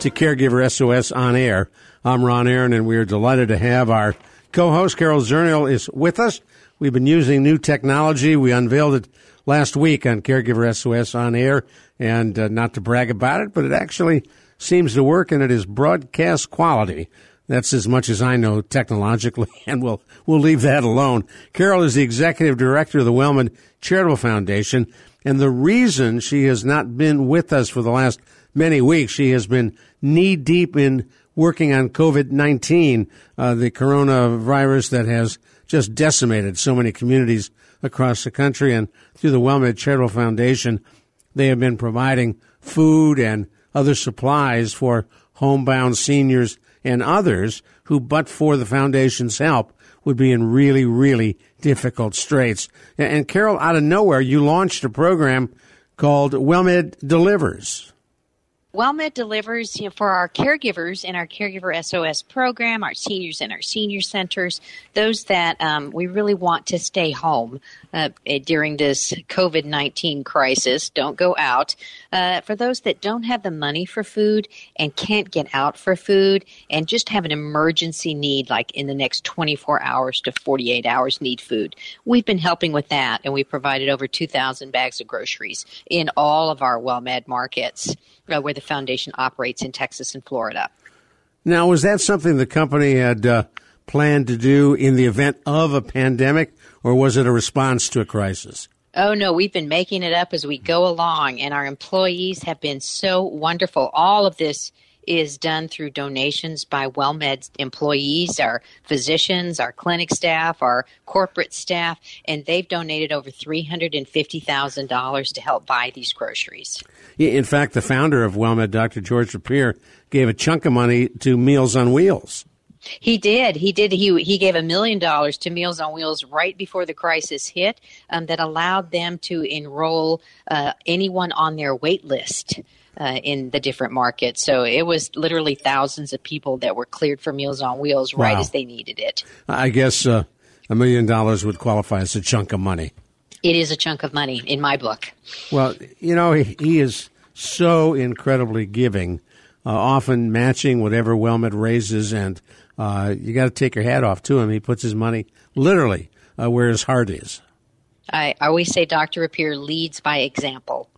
to Caregiver SOS on air. I'm Ron Aaron, and we are delighted to have our co-host Carol Zernial is with us. We've been using new technology. We unveiled it last week on Caregiver SOS on air, and uh, not to brag about it, but it actually seems to work, and it is broadcast quality. That's as much as I know technologically, and we'll we'll leave that alone. Carol is the executive director of the WellMed Charitable Foundation, and the reason she has not been with us for the last many weeks, she has been knee deep in working on COVID 19, uh, the coronavirus that has just decimated so many communities across the country. And through the WellMed Charitable Foundation, they have been providing food and other supplies for homebound seniors and others who, but for the foundation's help, would be in really, really difficult straits. And Carol, out of nowhere, you launched a program called WellMed Delivers. WellMed delivers you know, for our caregivers in our Caregiver SOS program, our seniors in our senior centers, those that um, we really want to stay home uh, during this COVID 19 crisis. Don't go out. Uh, for those that don't have the money for food and can't get out for food and just have an emergency need, like in the next 24 hours to 48 hours, need food. We've been helping with that, and we provided over 2,000 bags of groceries in all of our WellMed markets uh, where the foundation operates in Texas and Florida. Now, was that something the company had uh, planned to do in the event of a pandemic, or was it a response to a crisis? Oh no, we've been making it up as we go along, and our employees have been so wonderful. All of this is done through donations by WellMed employees, our physicians, our clinic staff, our corporate staff, and they've donated over $350,000 to help buy these groceries. In fact, the founder of WellMed, Dr. George Rapier, gave a chunk of money to Meals on Wheels. He did. He did. He he gave a million dollars to Meals on Wheels right before the crisis hit. Um, that allowed them to enroll uh, anyone on their wait list uh, in the different markets. So it was literally thousands of people that were cleared for Meals on Wheels right wow. as they needed it. I guess uh, a million dollars would qualify as a chunk of money. It is a chunk of money in my book. Well, you know, he, he is so incredibly giving, uh, often matching whatever WellMed raises, and uh, you got to take your hat off to him. He puts his money literally uh, where his heart is. I always say Dr. Rapier leads by example.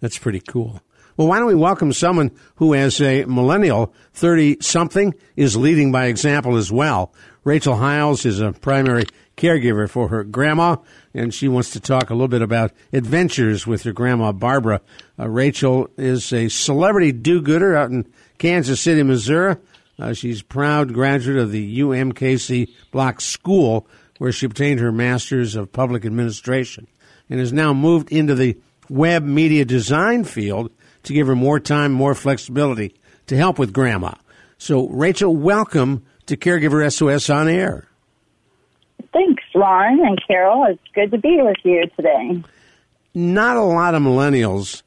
That's pretty cool. Well, why don't we welcome someone who, as a millennial, 30 something, is leading by example as well. Rachel Hiles is a primary caregiver for her grandma, and she wants to talk a little bit about adventures with her grandma, Barbara. Uh, Rachel is a celebrity do gooder out in Kansas City, Missouri. Uh, she's proud graduate of the UMKC Bloch School, where she obtained her Master's of Public Administration, and has now moved into the web media design field to give her more time, more flexibility to help with grandma. So, Rachel, welcome to Caregiver SOS on air. Thanks, Ron and Carol. It's good to be with you today. Not a lot of millennials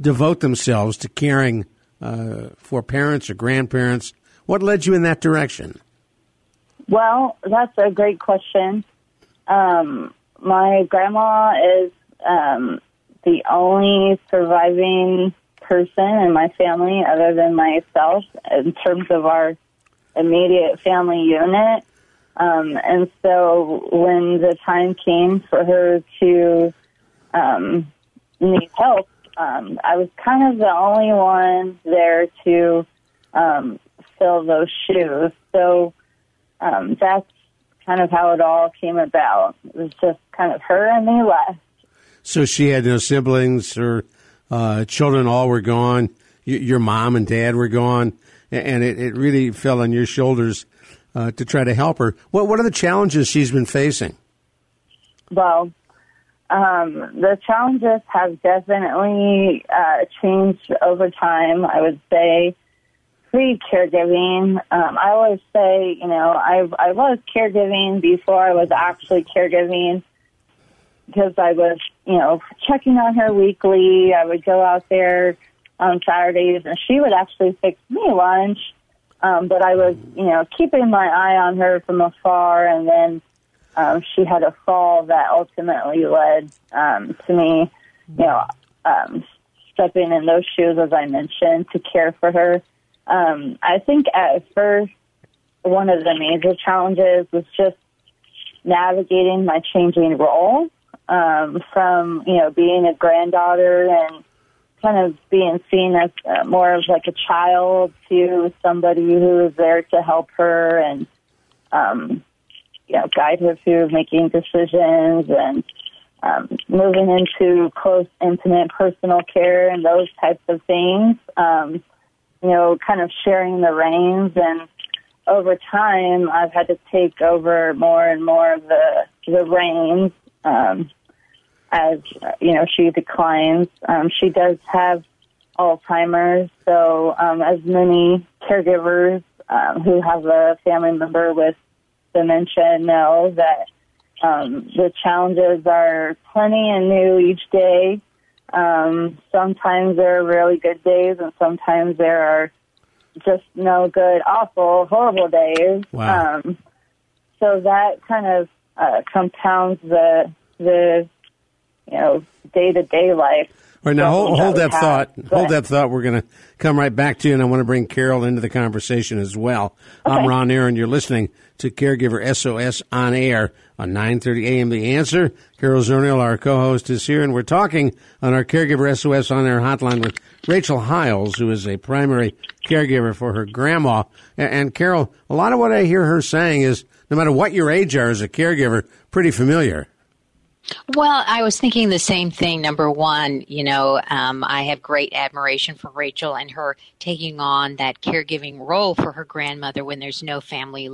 devote themselves to caring uh, for parents or grandparents. What led you in that direction? Well, that's a great question. Um, my grandma is um, the only surviving person in my family other than myself in terms of our immediate family unit. Um, and so when the time came for her to um, need help, um, I was kind of the only one there to um, fill those shoes. So um, that's kind of how it all came about. It was just kind of her and me left. So she had no siblings or uh, children all were gone. Y- your mom and dad were gone, and it, it really fell on your shoulders uh, to try to help her. What What are the challenges she's been facing? Well, um, the challenges have definitely uh, changed over time. I would say pre caregiving. Um, I always say, you know, I I was caregiving before I was actually caregiving because I was, you know, checking on her weekly. I would go out there on Saturdays, and she would actually fix me lunch. Um, but I was, you know, keeping my eye on her from afar, and then um, she had a fall that ultimately led um, to me, you know, um, stepping in those shoes, as I mentioned, to care for her. Um, I think at first, one of the major challenges was just navigating my changing role um, from, you know, being a granddaughter and kind of being seen as uh, more of like a child to somebody who is there to help her and, um, you know, guide her through making decisions and um, moving into close, intimate, personal care and those types of things. Um, you know, kind of sharing the reins and over time I've had to take over more and more of the the reins um, as you know she declines. Um, she does have Alzheimer's, so um, as many caregivers um, who have a family member with dementia know that um, the challenges are plenty and new each day. Um, sometimes there are really good days, and sometimes there are just no good, awful, horrible days. Wow. Um, so that kind of uh, compounds the the you know day to day life. All right, now hold, hold that have. thought. Hold that thought. We're going to come right back to you, and I want to bring Carol into the conversation as well. I'm Okay. Ron Aaron. You're listening to Caregiver SOS on air on 9:30 a.m. The Answer. Carol Zernial, our co-host, is here, and we're talking on our Caregiver SOS on air hotline with Rachel Hiles, who is a primary caregiver for her grandma. And, and Carol, a lot of what I hear her saying is, no matter what your age are as a caregiver, pretty familiar. Well, I was thinking the same thing. Number one, you know, um, I have great admiration for Rachel and her taking on that caregiving role for her grandmother when there's no family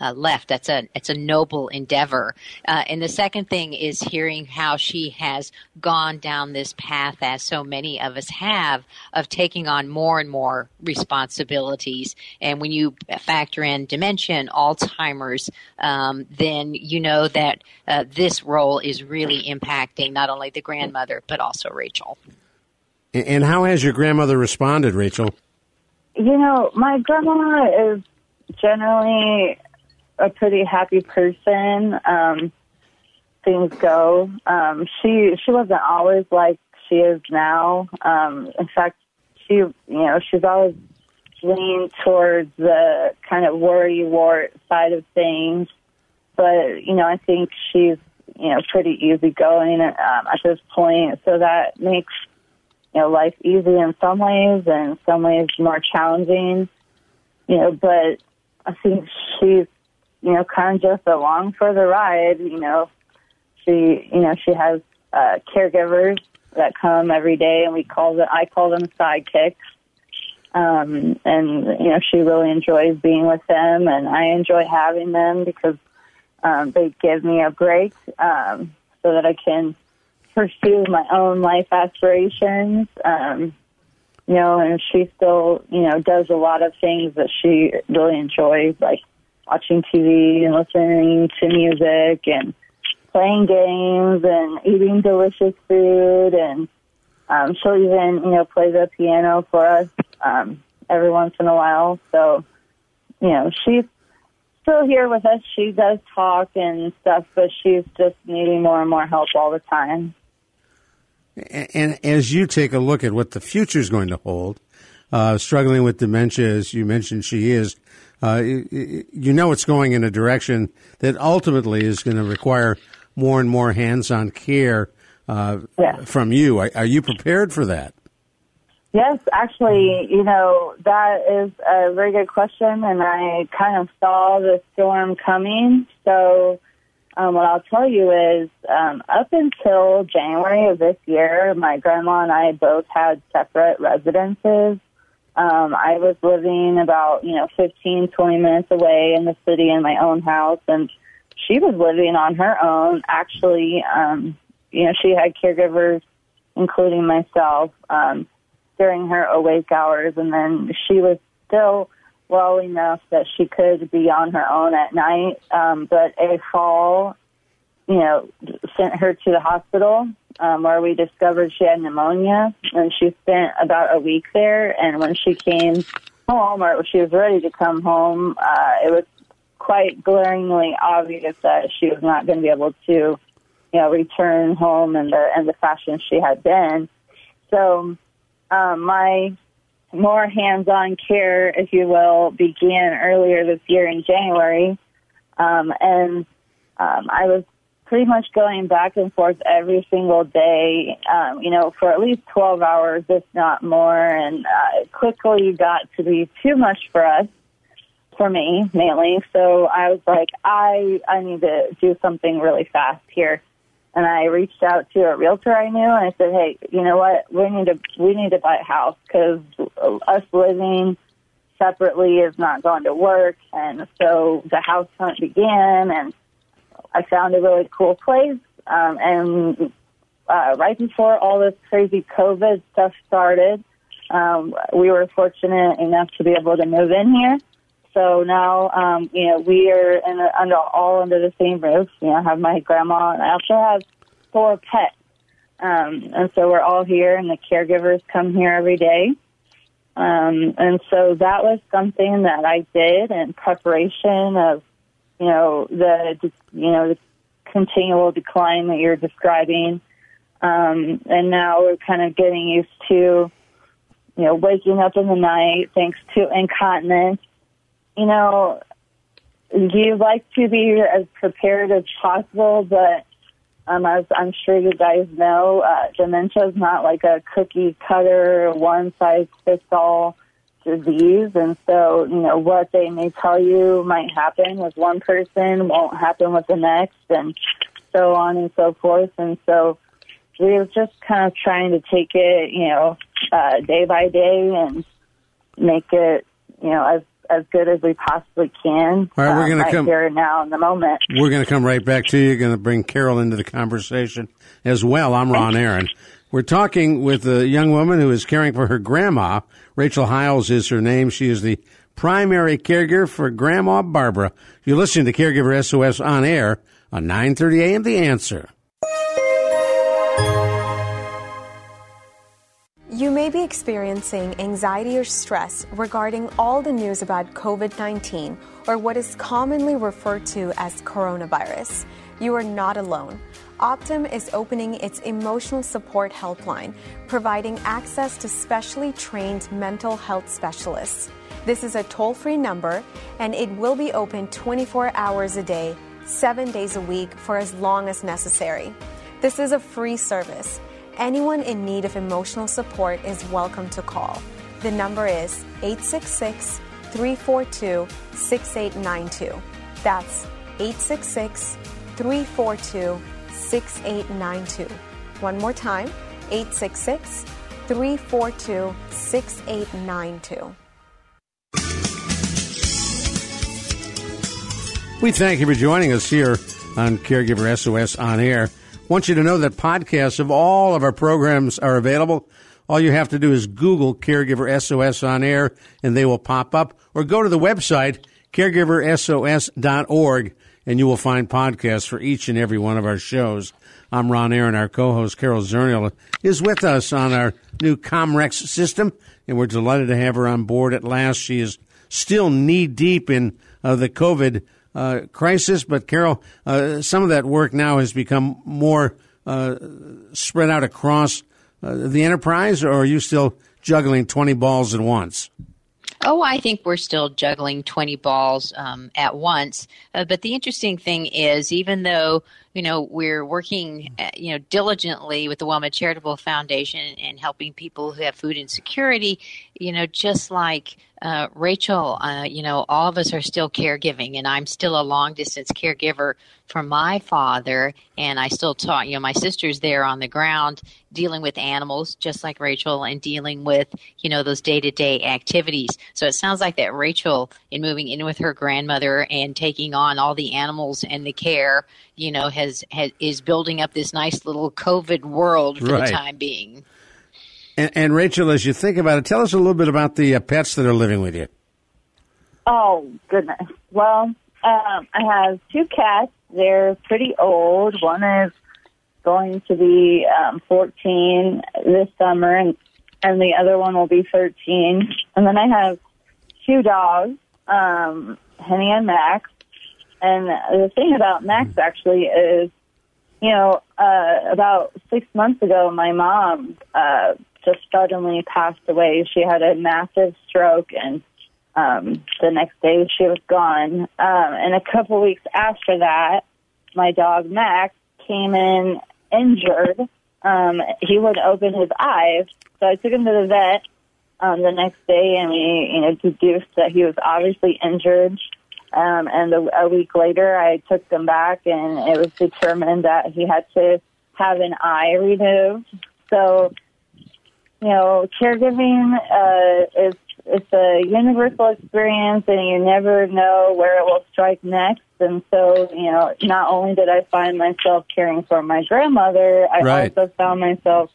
uh, left. That's a it's a noble endeavor. Uh, and the second thing is hearing how she has gone down this path, as so many of us have, of taking on more and more responsibilities. And when you factor in dementia and Alzheimer's, um, then you know that uh, this role is really impacting not only the grandmother but also Rachel. And, and how has your grandmother responded, Rachel? You know, my grandma is generally a pretty happy person. Um, things go. Um, she she wasn't always like she is now. Um, in fact, she you know she's always leaned towards the kind of worry wart side of things. But you know, I think she's you know pretty easygoing um, at this point, so that makes you know, life easy in some ways and some ways more challenging. You know, but I think she's, you know, kind of just along for the ride. You know, she, you know, she has uh, caregivers that come every day, and we call them, I call them sidekicks. Um, and you know, she really enjoys being with them, and I enjoy having them because um, they give me a break um, so that I can pursue my own life aspirations. Um, you know, and she still, you know, does a lot of things that she really enjoys, like watching TV and listening to music and playing games and eating delicious food. And um, she'll even, you know, play the piano for us um, every once in a while. So, you know, she's still here with us. She does talk and stuff, but she's just needing more and more help all the time. And as you take a look at what the future is going to hold, uh, struggling with dementia, as you mentioned, she is. Uh, you you know it's going in a direction that ultimately is going to require more and more hands-on care uh, Yeah. from you. Are, are you prepared for that? Yes, actually, you know, that is a very good question, and I kind of saw the storm coming. So, um, what I'll tell you is, um, up until January of this year, my grandma and I both had separate residences. Um, I was living about, you know, 15, 20 minutes away in the city in my own house, and she was living on her own. Actually, um, you know, she had caregivers, including myself. Um, during her awake hours and then she was still well enough that she could be on her own at night. Um, but a fall, you know, sent her to the hospital um, where we discovered she had pneumonia, and she spent about a week there. And when she came home, or she was ready to come home, uh, it was quite glaringly obvious that she was not going to be able to, you know, return home in the in the fashion she had been. So, um, my more hands-on care, if you will, began earlier this year in January, um, and um, I was pretty much going back and forth every single day, um, you know, for at least 12 hours, if not more. And uh, quickly got to be too much for us, for me mainly. So I was like, I, I need to do something really fast here. And I reached out to a realtor I knew and I said, Hey, you know what? We need to, we need to buy a house because us living separately is not going to work. And so the house hunt began and I found a really cool place. Um, and uh, right before all this crazy COVID stuff started, um, we were fortunate enough to be able to move in here. So now, um, you know, we are in a, under all under the same roof. You know, I have my grandma, and I also have four pets. Um, and so we're all here, and the caregivers come here every day. Um, and so that was something that I did in preparation of you know, the, you know, the continual decline that you're describing. Um, and now we're kind of getting used to, you know, waking up in the night thanks to incontinence. You know, you like to be as prepared as possible, but um, as I'm sure you guys know, uh, dementia is not like a cookie cutter, one size fits all disease. And so, you know, what they may tell you might happen with one person won't happen with the next and so on and so forth. And so we were just kind of trying to take it, you know, uh, day by day and make it, you know, as as good as we possibly can. All right, we're going um, to come here now in the moment. We're going to come right back to you. Going to bring Carol into the conversation as well. I'm Ron Aaron. We're talking with a young woman who is caring for her grandma. Rachel Hiles is her name. She is the primary caregiver for Grandma Barbara. You're listening to Caregiver SOS on air on 9:30 a.m. The Answer. You may be experiencing anxiety or stress regarding all the news about COVID 19 or what is commonly referred to as coronavirus. You are not alone. Optum is opening its emotional support helpline, providing access to specially trained mental health specialists. This is a toll free number, and it will be open 24 hours a day, seven days a week for as long as necessary. This is a free service. Anyone in need of emotional support is welcome to call. The number is 866 342 6892. That's 866 342 6892. One more time 866 342 6892. We thank you for joining us here on Caregiver SOS on air. Want you to know that podcasts of all of our programs are available. All you have to do is Google Caregiver SOS on air and they will pop up or go to the website caregiversos.org and you will find podcasts for each and every one of our shows. I'm Ron Aaron. Our co-host Carol Zernial is with us on our new Comrex system, and we're delighted to have her on board at last. She is still knee deep in uh, the COVID uh, crisis, but Carol, uh, some of that work now has become more uh, spread out across uh, the enterprise, or are you still juggling 20 balls at once? Oh, I think we're still juggling 20 balls um, at once. Uh, but the interesting thing is, even though you know we're working, uh, you know, diligently with the WellMed Charitable Foundation and helping people who have food insecurity, you know, just like uh, Rachel, uh, you know, all of us are still caregiving, and I'm still a long distance caregiver for my father, and I still talk. You know, my sister's there on the ground dealing with animals, just like Rachel, and dealing with you know those day to day activities. So it sounds like that Rachel, in moving in with her grandmother and taking on all the animals and the care, you know, has, has is building up this nice little COVID world for Right. the time being. And, and Rachel, as you think about it, tell us a little bit about the uh, pets that are living with you. Oh goodness. Well, um, I have two cats. They're pretty old. One is going to be um, 14 this summer, and and the other one will be 13. And then I have two dogs, um, Henny and Max. And the thing about Max actually is, you know, uh, about six months ago, my mom uh, just suddenly passed away. She had a massive stroke, and um, the next day she was gone. Um, and a couple weeks after that, my dog Max came in injured. Um, he wouldn't open his eyes, so I took him to the vet um, the next day, and we, you know, deduced that he was obviously injured. Um, and a, a week later, I took them back, and it was determined that he had to have an eye removed. So, you know, caregiving uh, is it's a universal experience, and you never know where it will strike next. And so, you know, not only did I find myself caring for my grandmother, I Right. also found myself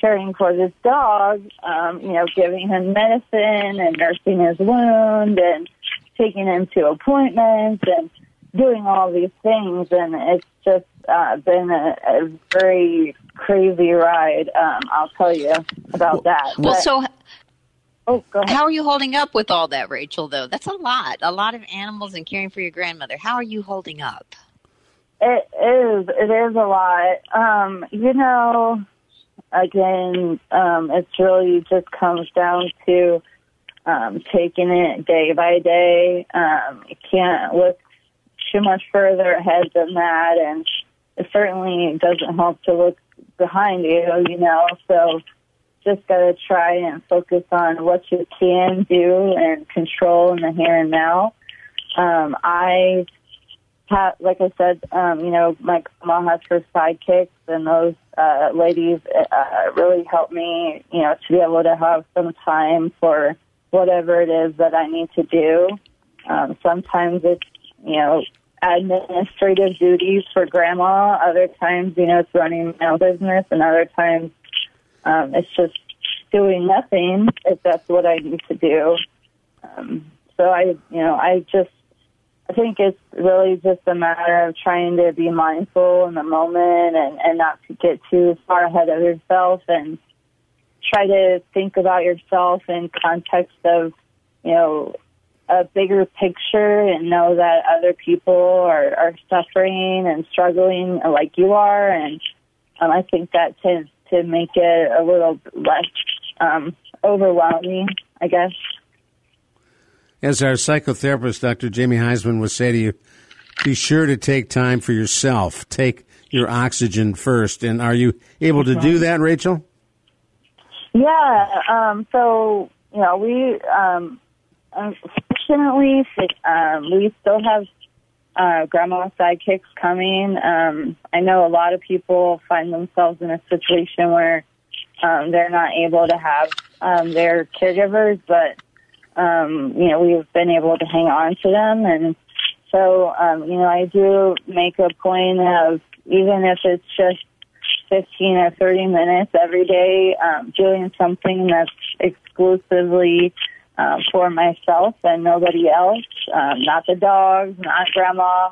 caring for this dog, um, you know, giving him medicine and nursing his wound and taking him to appointments and doing all these things. And it's just uh, been a, a very crazy ride. Um, I'll tell you about that. Well, But- so oh, how are you holding up with all that, Rachel? Though that's a lot, a lot of animals and caring for your grandmother. How are you holding up? It is. It is a lot. Um, you know, again, um, it's really just comes down to um, taking it day by day. Um, you can't look too much further ahead than that, and it certainly doesn't help to look behind you. You know, so just got to try and focus on what you can do and control in the here and now. Um, I ha like I said, um, you know, my grandma has her sidekicks, and those uh, ladies uh, really help me, you know, to be able to have some time for whatever it is that I need to do. Um, sometimes it's, you know, administrative duties for grandma. Other times, you know, it's running my own business, and other times um, it's just doing nothing if that's what I need to do. Um, so I, you know, I just I think it's really just a matter of trying to be mindful in the moment and, and not to get too far ahead of yourself and try to think about yourself in context of, you know, a bigger picture and know that other people are, are suffering and struggling like you are. And um, I think that tends to make it a little less um, overwhelming, I guess. As our psychotherapist, Dr. Jamie Huysman, would say to you, be sure to take time for yourself. Take your oxygen first. And are you able to do that, Rachel? Yeah. Um, so you know, we um, unfortunately um, we still have uh, grandma sidekicks coming. Um, I know a lot of people find themselves in a situation where um, they're not able to have um, their caregivers, but um, you know we've been able to hang on to them, and so um, you know I do make a point of even if it's just 15 or 30 minutes every day um, doing something that's exclusively um, for myself and nobody else, um, not the dogs, not grandma,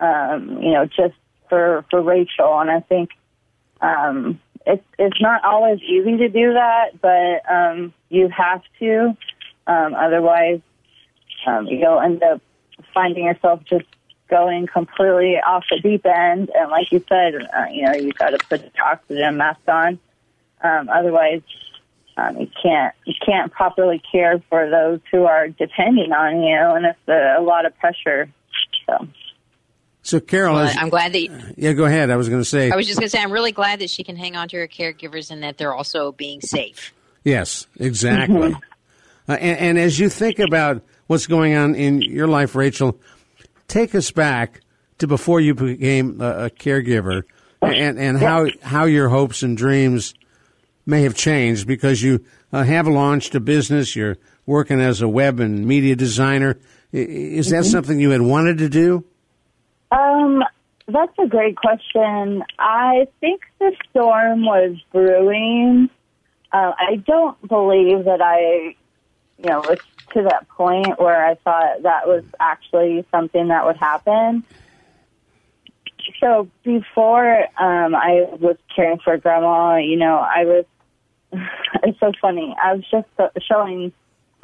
um, you know, just for, for Rachel. And I think um, it's, it's not always easy to do that, but um, you have to. Um, otherwise, um, you'll end up finding yourself just going completely off the deep end. And like you said, uh, you know, you got to put the oxygen mask on. Um, otherwise, um, you can't you can't properly care for those who are depending on you, and it's a, a lot of pressure. So So, Carol, Well, as- I'm glad that. You, yeah, go ahead. I was going to say, I was just going to say, I'm really glad that she can hang on to her caregivers and that they're also being safe. yes, exactly. Uh, and, and as you think about what's going on in your life, Rachel, take us back to before you became a, a caregiver and, and how, how your hopes and dreams may have changed because you uh, have launched a business. You're working as a web and media designer. Is that something you had wanted to do? Um, that's a great question. I think the storm was brewing. Uh, I don't believe that I you know, was to that point where I thought that was actually something that would happen. So before um, I was caring for grandma, you know, I was. it's so funny. I was just showing.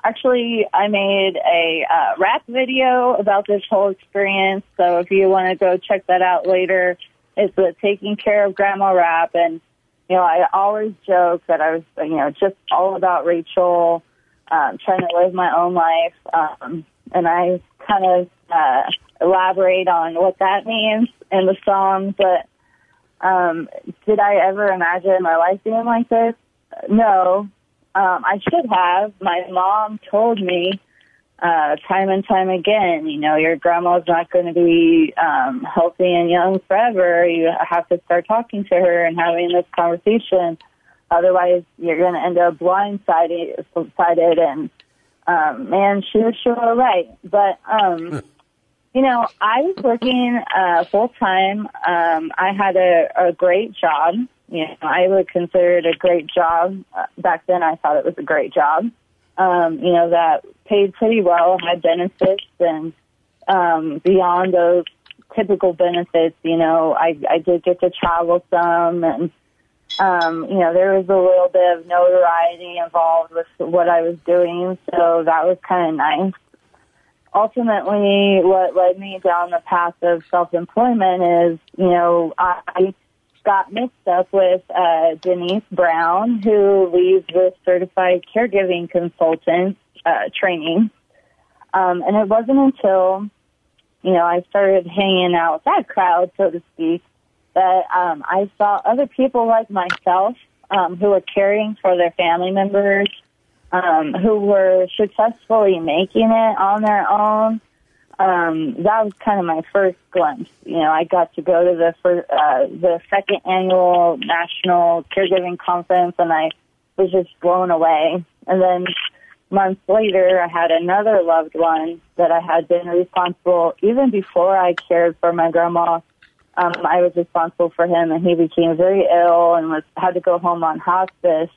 Actually, I made a uh, rap video about this whole experience. So if you want to go check that out later, it's the taking care of grandma rap. And you know, I always joke that I was, you know, just all about Rachel, um, trying to live my own life. Um, and I kind of uh, elaborate on what that means in the song. But um, did I ever imagine my life being like this? No. Um, I should have. My mom told me uh, time and time again, you know, your grandma's not going to be um, healthy and young forever. You have to start talking to her and having this conversation. Otherwise, you're going to end up blindsided, sided and um, man, she was sure right. But um, you know, I was working uh, full time. Um, I had a, a great job. You know, I would consider it a great job. Uh, back then, I thought it was a great job. Um, you know, that paid pretty well, had benefits, and um, beyond those typical benefits, you know, I, I did get to travel some, and um, you know, there was a little bit of notoriety involved with what I was doing, so that was kind of nice ultimately what led me down the path of self-employment is, you know, I got mixed up with uh, Denise Brown, who leads the certified caregiving consultant uh, training. Um, and it wasn't until, you know, I started hanging out with that crowd, so to speak, that um, I saw other people like myself um, who were caring for their family members um, who were successfully making it on their own. Um, that was kind of my first glimpse. You know, I got to go to the first, uh, the second annual national caregiving conference, and I was just blown away. And then months later, I had another loved one that I had been responsible even before I cared for my grandma. Um, I was responsible for him, and he became very ill and was had to go home on hospice.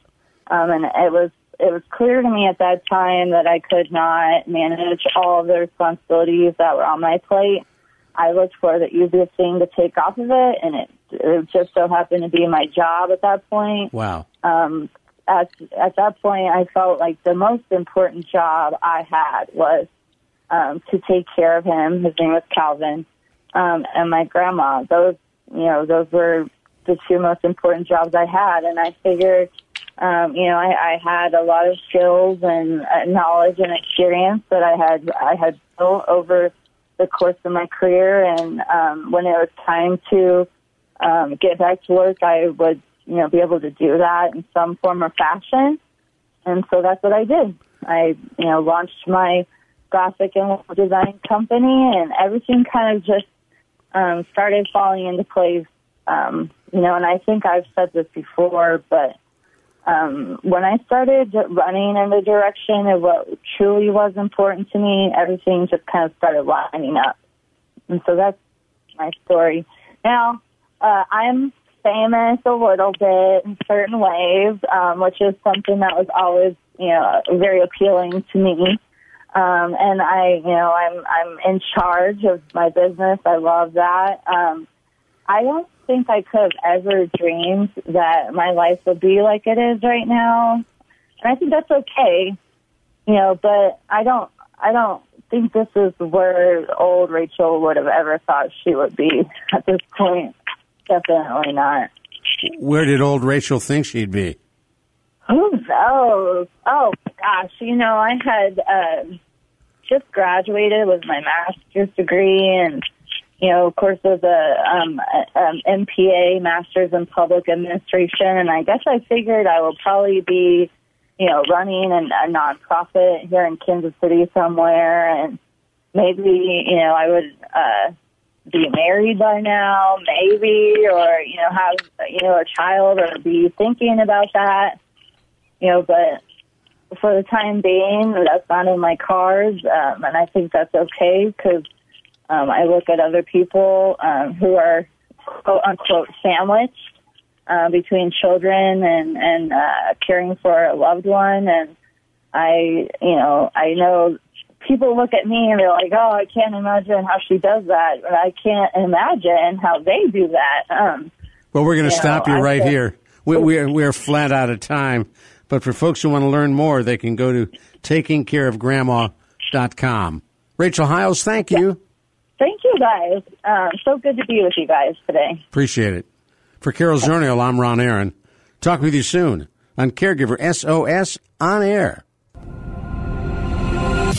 Um, and it was it was clear to me at that time that I could not manage all of the responsibilities that were on my plate. I looked for the easiest thing to take off of it, and it, it just so happened to be my job at that point. Wow. Um, at at that point, I felt like the most important job I had was um, to take care of him. His name was Calvin, um, and my grandma. Those, you know, those were the two most important jobs I had, and I figured um, you know, I, I had a lot of skills and uh, knowledge and experience that I had I had built over the course of my career. And um, when it was time to um, get back to work, I would you know be able to do that in some form or fashion. And so that's what I did. I you know launched my graphic and design company, and everything kind of just um, started falling into place. Um, you know, and I think I've said this before, but um, when I started running in the direction of what truly was important to me, everything just kind of started lining up. And so that's my story. Now, uh, I'm famous a little bit in certain ways, um, which is something that was always, you know, very appealing to me. Um, and I, you know, I'm I'm in charge of my business. I love that. Um, I don't think I could have ever dreamed that my life would be like it is right now. And I think that's okay, you know, but I don't, I don't think this is where old Rachel would have ever thought she would be at this point. Definitely not. Where did old Rachel think she'd be? Who knows? Oh gosh, you know, I had uh, just graduated with my master's degree and you know, of course, there's a um, um, MPA, Masters in Public Administration, and I guess I figured I will probably be, you know, running an, a nonprofit here in Kansas City somewhere, and maybe, you know, I would uh, be married by now, maybe, or you know, have you know a child, or be thinking about that, you know, but for the time being, that's not in my cards, um, and I think that's okay because um, I look at other people um, who are quote unquote sandwiched uh, between children and and uh, caring for a loved one, and I, you know, I know people look at me and they're like, "Oh, I can't imagine how she does that," but I can't imagine how they do that. Um, well, we're going to stop know, you right here. We, we're, we're flat out of time. But for folks who want to learn more, they can go to takingcareofgrandma.com. Rachel Hiles, thank you. Thank you guys. Um, so good to be with you guys today. Appreciate it. For Carol Zernial, I'm Ron Aaron. Talk with you soon on Caregiver SOS on air.